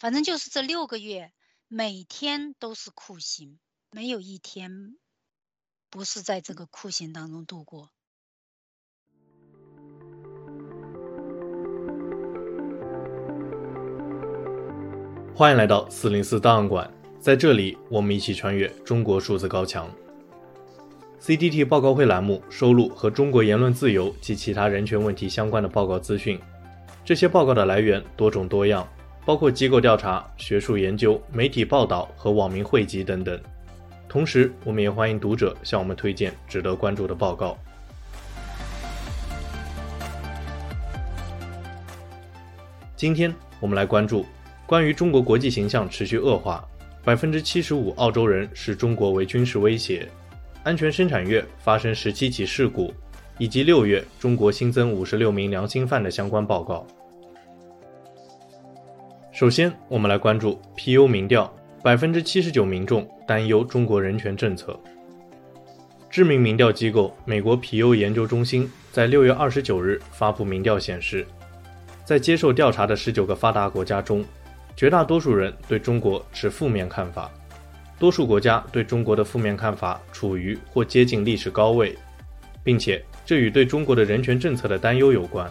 反正就是这六个月，每天都是酷刑，没有一天不是在这个酷刑当中度过。欢迎来到四零四档案馆，在这里，我们一起穿越中国数字高墙。CDT 报告会栏目收录和中国言论自由及其他人权问题相关的报告资讯，这些报告的来源多种多样，包括机构调查、学术研究、媒体报道和网民汇集等等。同时，我们也欢迎读者向我们推荐值得关注的报告。今天我们来关注关于中国国际形象持续恶化，百分之七十五澳洲人视中国为军事威胁。安全生产月发生十七起事故，以及六月中国新增五十六名良心犯的相关报告。首先，我们来关注 PU 民调，百分之七十九民众担忧中国人权政策。知名民调机构美国 PU 研究中心在六月二十九日发布民调显示，在接受调查的十九个发达国家中，绝大多数人对中国持负面看法。多数国家对中国的负面看法处于或接近历史高位，并且这与对中国的人权政策的担忧有关。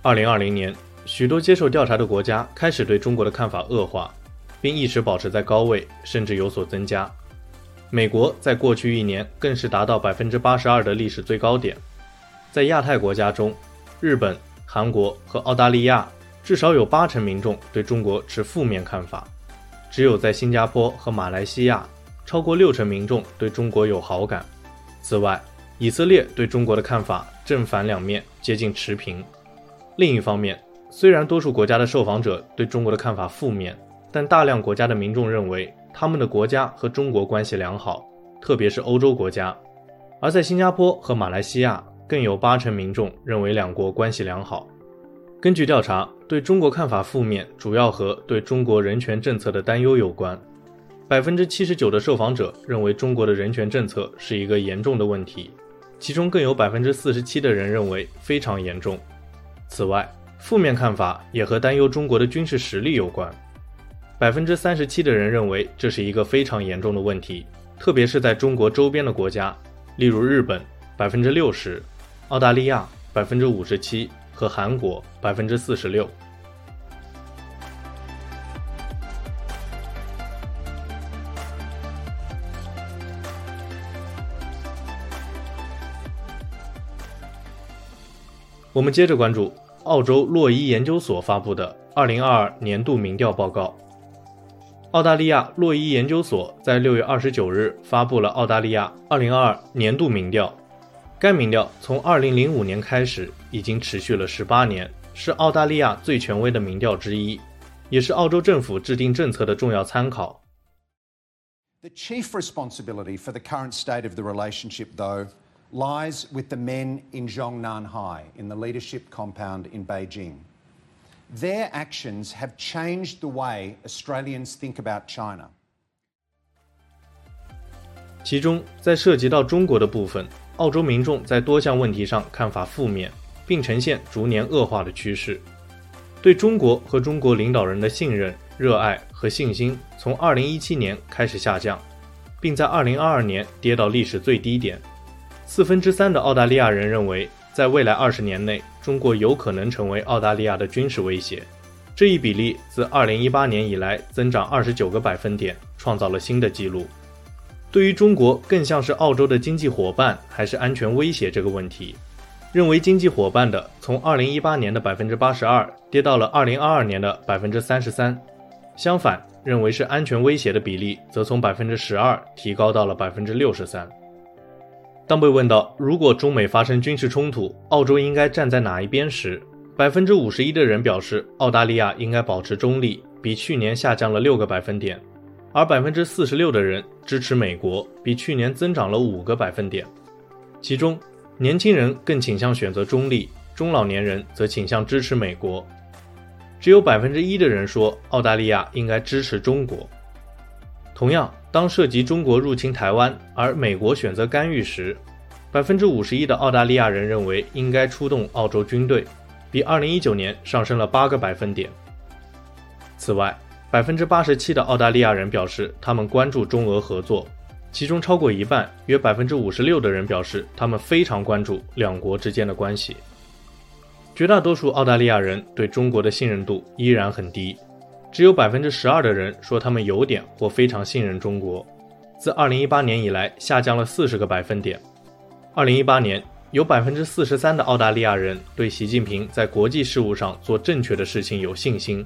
二零二零年，许多接受调查的国家开始对中国的看法恶化，并一直保持在高位，甚至有所增加。美国在过去一年更是达到百分之八十二的历史最高点。在亚太国家中，日本、韩国和澳大利亚至少有八成民众对中国持负面看法。只有在新加坡和马来西亚，超过六成民众对中国有好感。此外，以色列对中国的看法正反两面接近持平。另一方面，虽然多数国家的受访者对中国的看法负面，但大量国家的民众认为他们的国家和中国关系良好，特别是欧洲国家。而在新加坡和马来西亚，更有八成民众认为两国关系良好。根据调查，对中国看法负面，主要和对中国人权政策的担忧有关。百分之七十九的受访者认为中国的人权政策是一个严重的问题，其中更有百分之四十七的人认为非常严重。此外，负面看法也和担忧中国的军事实力有关。百分之三十七的人认为这是一个非常严重的问题，特别是在中国周边的国家，例如日本，百分之六十，澳大利亚，百分之五十七。和韩国百分之四十六。我们接着关注澳洲洛伊研究所发布的二零二二年度民调报告。澳大利亚洛伊研究所在六月二十九日发布了澳大利亚二零二二年度民调。该民调从2005年开始，已经持续了18年，是澳大利亚最权威的民调之一，也是澳洲政府制定政策的重要参考。The chief responsibility for the current state of the relationship, though, lies with the men in Zhongnanhai in the leadership compound in Beijing. Their actions have changed the way Australians think about China. 其中，在涉及到中国的部分。澳洲民众在多项问题上看法负面，并呈现逐年恶化的趋势。对中国和中国领导人的信任、热爱和信心从2017年开始下降，并在2022年跌到历史最低点。四分之三的澳大利亚人认为，在未来二十年内，中国有可能成为澳大利亚的军事威胁。这一比例自2018年以来增长29个百分点，创造了新的纪录。对于中国更像是澳洲的经济伙伴还是安全威胁这个问题，认为经济伙伴的从二零一八年的百分之八十二跌到了二零二二年的百分之三十三，相反，认为是安全威胁的比例则从百分之十二提高到了百分之六十三。当被问到如果中美发生军事冲突，澳洲应该站在哪一边时，百分之五十一的人表示澳大利亚应该保持中立，比去年下降了六个百分点。而百分之四十六的人支持美国，比去年增长了五个百分点。其中，年轻人更倾向选择中立，中老年人则倾向支持美国。只有百分之一的人说澳大利亚应该支持中国。同样，当涉及中国入侵台湾，而美国选择干预时，百分之五十一的澳大利亚人认为应该出动澳洲军队，比二零一九年上升了八个百分点。此外，百分之八十七的澳大利亚人表示他们关注中俄合作，其中超过一半，约百分之五十六的人表示他们非常关注两国之间的关系。绝大多数澳大利亚人对中国的信任度依然很低，只有百分之十二的人说他们有点或非常信任中国，自二零一八年以来下降了四十个百分点。二零一八年，有百分之四十三的澳大利亚人对习近平在国际事务上做正确的事情有信心，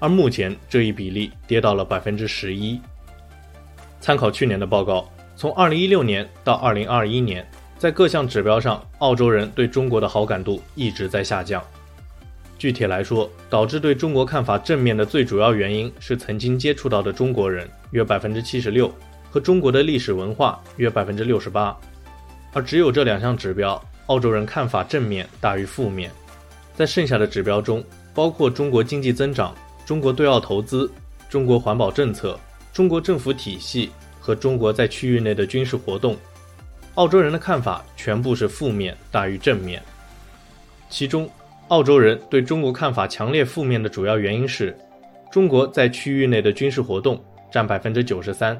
而目前这一比例跌到了百分之十一。参考去年的报告，从二零一六年到二零二一年，在各项指标上，澳洲人对中国的好感度一直在下降。具体来说，导致对中国看法正面的最主要原因是曾经接触到的中国人约百分之七十六，和中国的历史文化约百分之六十八。而只有这两项指标，澳洲人看法正面大于负面。在剩下的指标中，包括中国经济增长、中国对澳投资、中国环保政策、中国政府体系和中国在区域内的军事活动，澳洲人的看法全部是负面大于正面。其中，澳洲人对中国看法强烈负面的主要原因是，中国在区域内的军事活动占百分之九十三，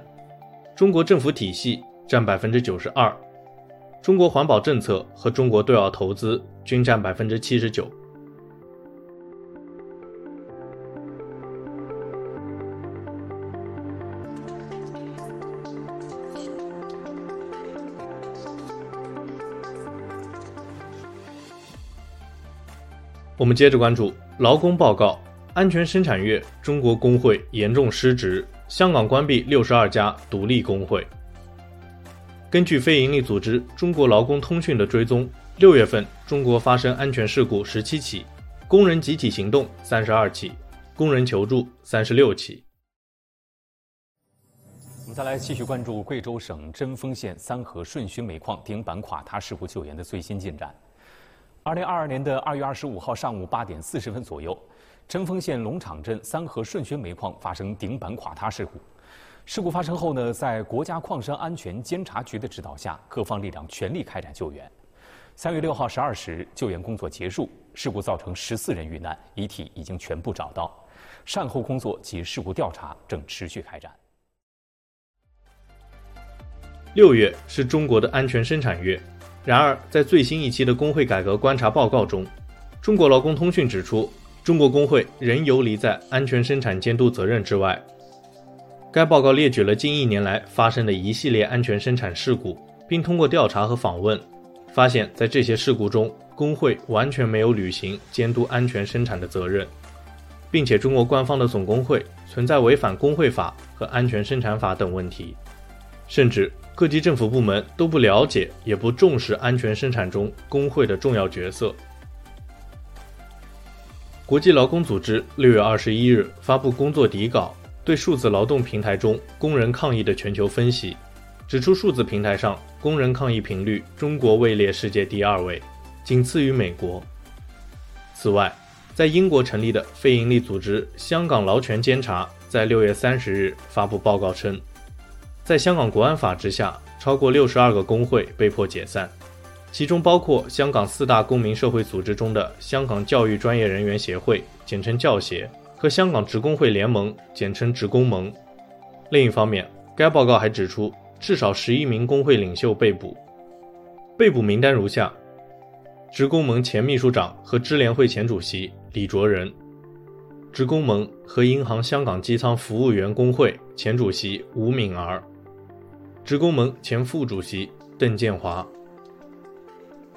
中国政府体系占百分之九十二。中国环保政策和中国对澳投资均占百分之七十九。我们接着关注劳工报告：安全生产月，中国工会严重失职，香港关闭六十二家独立工会。根据非营利组织中国劳工通讯的追踪，六月份中国发生安全事故十七起，工人集体行动三十二起，工人求助三十六起。我们再来继续关注贵州省贞丰县三河顺学煤矿顶板垮塌事故救援的最新进展。二零二二年的二月二十五号上午八点四十分左右，贞丰县龙场镇三河顺学煤矿发生顶板垮塌事故。事故发生后呢，在国家矿山安全监察局的指导下，各方力量全力开展救援。三月六号十二时，救援工作结束，事故造成十四人遇难，遗体已经全部找到。善后工作及事故调查正持续开展。六月是中国的安全生产月，然而在最新一期的工会改革观察报告中，中国劳工通讯指出，中国工会仍游离在安全生产监督责任之外。该报告列举了近一年来发生的一系列安全生产事故，并通过调查和访问，发现，在这些事故中，工会完全没有履行监督安全生产的责任，并且中国官方的总工会存在违反工会法和安全生产法等问题，甚至各级政府部门都不了解也不重视安全生产中工会的重要角色。国际劳工组织六月二十一日发布工作底稿。对数字劳动平台中工人抗议的全球分析，指出数字平台上工人抗议频率，中国位列世界第二位，仅次于美国。此外，在英国成立的非营利组织香港劳权监察在六月三十日发布报告称，在香港国安法之下，超过六十二个工会被迫解散，其中包括香港四大公民社会组织中的香港教育专业人员协会（简称教协）。和香港职工会联盟，简称职工盟。另一方面，该报告还指出，至少十一名工会领袖被捕，被捕名单如下：职工盟前秘书长和支联会前主席李卓人，职工盟和银行香港机舱服务员工会前主席吴敏儿，职工盟前副主席邓建华，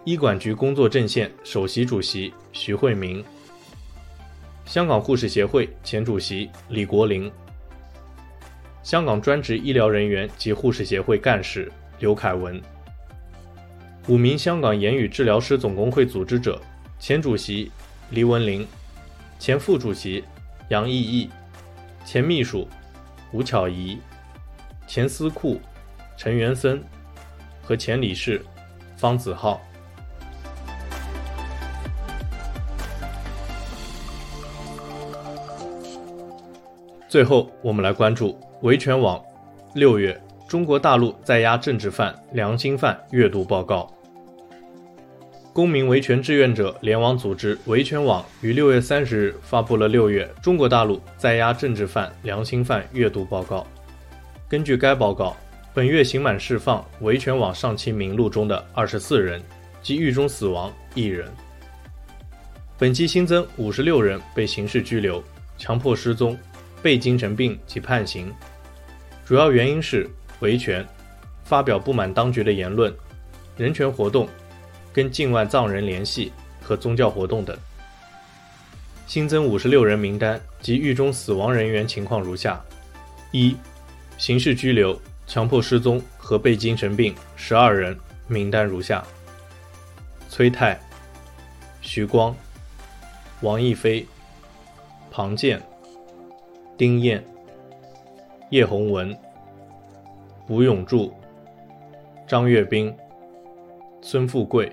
医管局工作阵线首席主席徐慧明。香港护士协会前主席李国林，香港专职医疗人员及护士协会干事刘凯文，五名香港言语治疗师总工会组织者前主席黎文林，前副主席杨毅毅，前秘书吴巧仪，前司库陈元森和前理事方子浩。最后，我们来关注维权网六月中国大陆在押政治犯、良心犯阅读报告。公民维权志愿者联网组织维权网于六月三十日发布了六月中国大陆在押政治犯、良心犯阅读报告。根据该报告，本月刑满释放维权网上期名录中的二十四人及狱中死亡一人。本期新增五十六人被刑事拘留、强迫失踪、被精神病及判刑，主要原因是维权、发表不满当局的言论、人权活动。跟境外藏人联系和宗教活动等，新增五十六人名单及狱中死亡人员情况如下：一、刑事拘留、强迫失踪和被精神病十二人，名单如下：崔泰、徐光、王义飞、庞建、丁彦、叶洪文、吴永柱、张阅兵、孙富贵。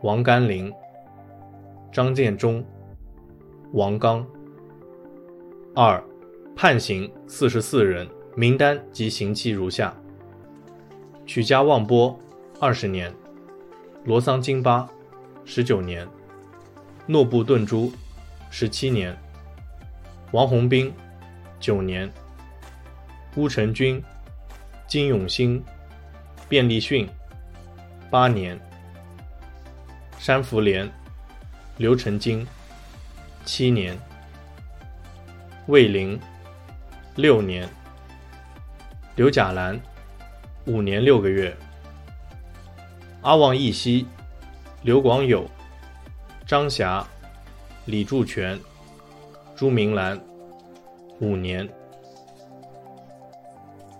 王甘霖、张建忠、王刚。二、判刑四十四人，名单及刑期如下：曲家旺波，二十年；罗桑金巴，十九年；诺布顿珠，十七年；王洪兵，九年；乌成军、金永兴、卞立训，八年。山福莲、刘成金，七年；魏林，六年；刘甲兰，五年六个月；阿旺义熙、刘广友、张霞、李柱全、朱明兰，五年；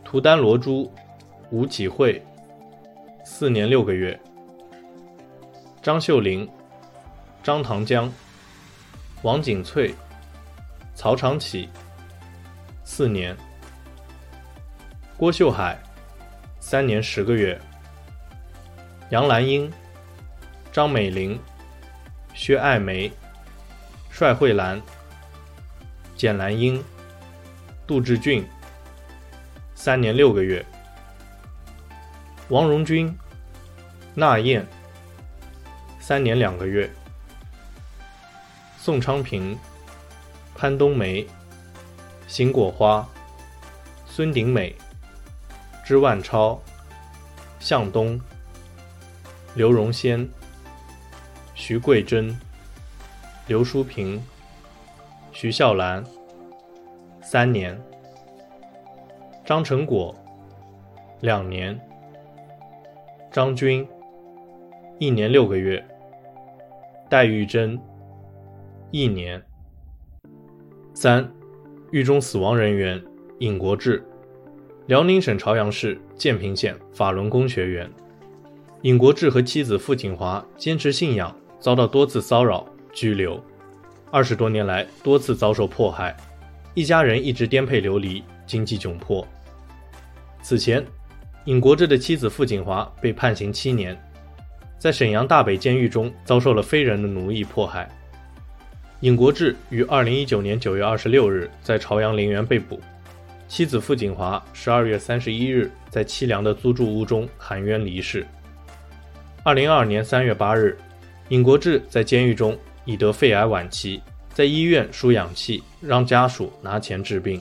图丹罗珠、吴启慧，四年六个月。张秀玲、张唐江、王景翠、曹长启，四年；郭秀海，三年十个月；杨兰英、张美玲、薛爱梅、帅慧兰、简兰英、杜志俊，三年六个月；王荣军、纳燕。三年两个月，宋昌平、潘冬梅、邢果花、孙鼎美、支万超、向东、刘荣先、徐桂珍、刘淑平、徐笑兰，三年；张成果，两年；张军，一年六个月。戴玉珍，一年。三，狱中死亡人员尹国志，辽宁省朝阳市建平县法轮功学员。尹国志和妻子傅锦华坚持信仰，遭到多次骚扰、拘留，二十多年来多次遭受迫害，一家人一直颠沛流离，经济窘迫。此前，尹国志的妻子傅锦华被判刑七年。在沈阳大北监狱中遭受了非人的奴役迫害。尹国志于二零一九年九月二十六日在朝阳陵园被捕，妻子傅锦华十二月三十一日在凄凉的租住屋中含冤离世。二零二二年三月八日，尹国志在监狱中已得肺癌晚期，在医院输氧气，让家属拿钱治病。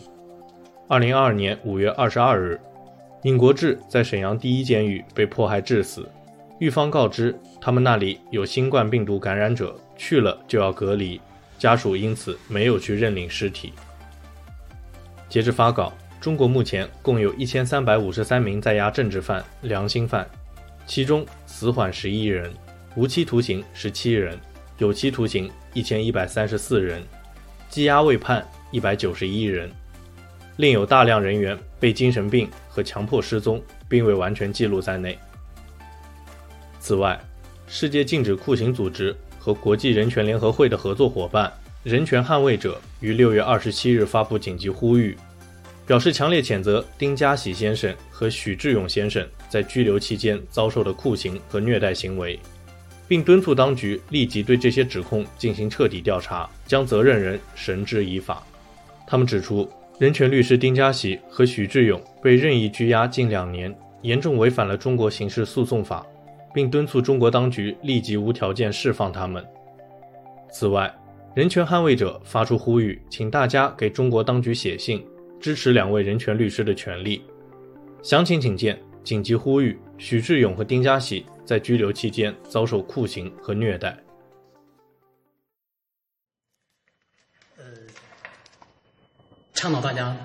二零二二年五月二十二日，尹国志在沈阳第一监狱被迫害致死。狱方告知他们那里有新冠病毒感染者，去了就要隔离，家属因此没有去认领尸体。截至发稿，中国目前共有一千三百五十三名在押政治犯、良心犯，其中死缓十一人，无期徒刑十七人，有期徒刑一千一百三十四人，羁押未判一百九十一人，另有大量人员被精神病和强迫失踪，并未完全记录在内。此外，世界禁止酷刑组织和国际人权联合会的合作伙伴人权捍卫者于六月二十七日发布紧急呼吁，表示强烈谴责丁家喜先生和许志勇先生在拘留期间遭受的酷刑和虐待行为，并敦促当局立即对这些指控进行彻底调查，将责任人绳之以法。他们指出，人权律师丁家喜和许志勇被任意拘押近两年，严重违反了中国刑事诉讼法。并敦促中国当局立即无条件释放他们。此外，人权捍卫者发出呼吁，请大家给中国当局写信，支持两位人权律师的权利。详情请见紧急呼吁：许志勇和丁家喜在拘留期间遭受酷刑和虐待。呃，倡导大家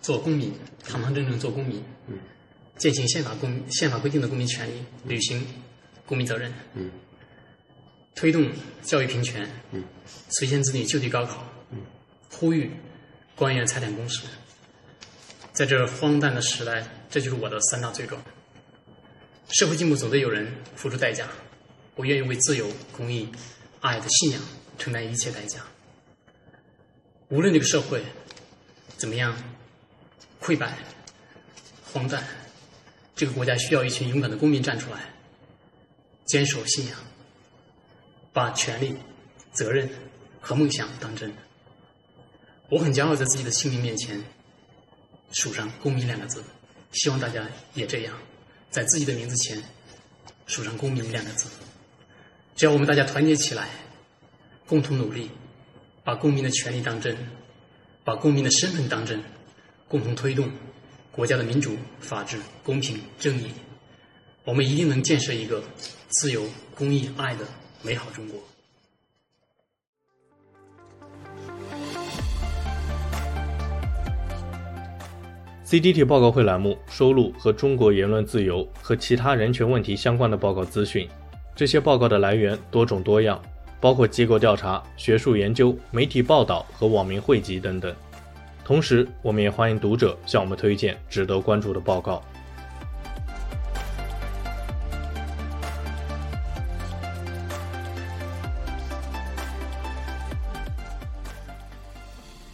做公民，堂堂正正做公民。嗯。践行宪法公宪法规定的公民权利，履行公民责任。嗯。推动教育平权。嗯。实现子女就地高考。嗯。呼吁官员财产公示。在这荒诞的时代，这就是我的三大罪状。社会进步总得有人付出代价，我愿意为自由、公益、爱的信仰承担一切代价。无论这个社会怎么样溃败、荒诞。这个国家需要一群勇敢的公民站出来，坚守信仰，把权利、责任和梦想当真。我很骄傲在自己的姓名面前署上“公民”两个字，希望大家也这样，在自己的名字前署上“公民”两个字。只要我们大家团结起来，共同努力，把公民的权利当真，把公民的身份当真，共同推动。国家的民主、法治、公平、正义，我们一定能建设一个自由、公益、爱的美好中国。CDT 报告会栏目收录和中国言论自由和其他人权问题相关的报告资讯，这些报告的来源多种多样，包括机构调查、学术研究、媒体报道和网民汇集等等。同时，我们也欢迎读者向我们推荐值得关注的报告。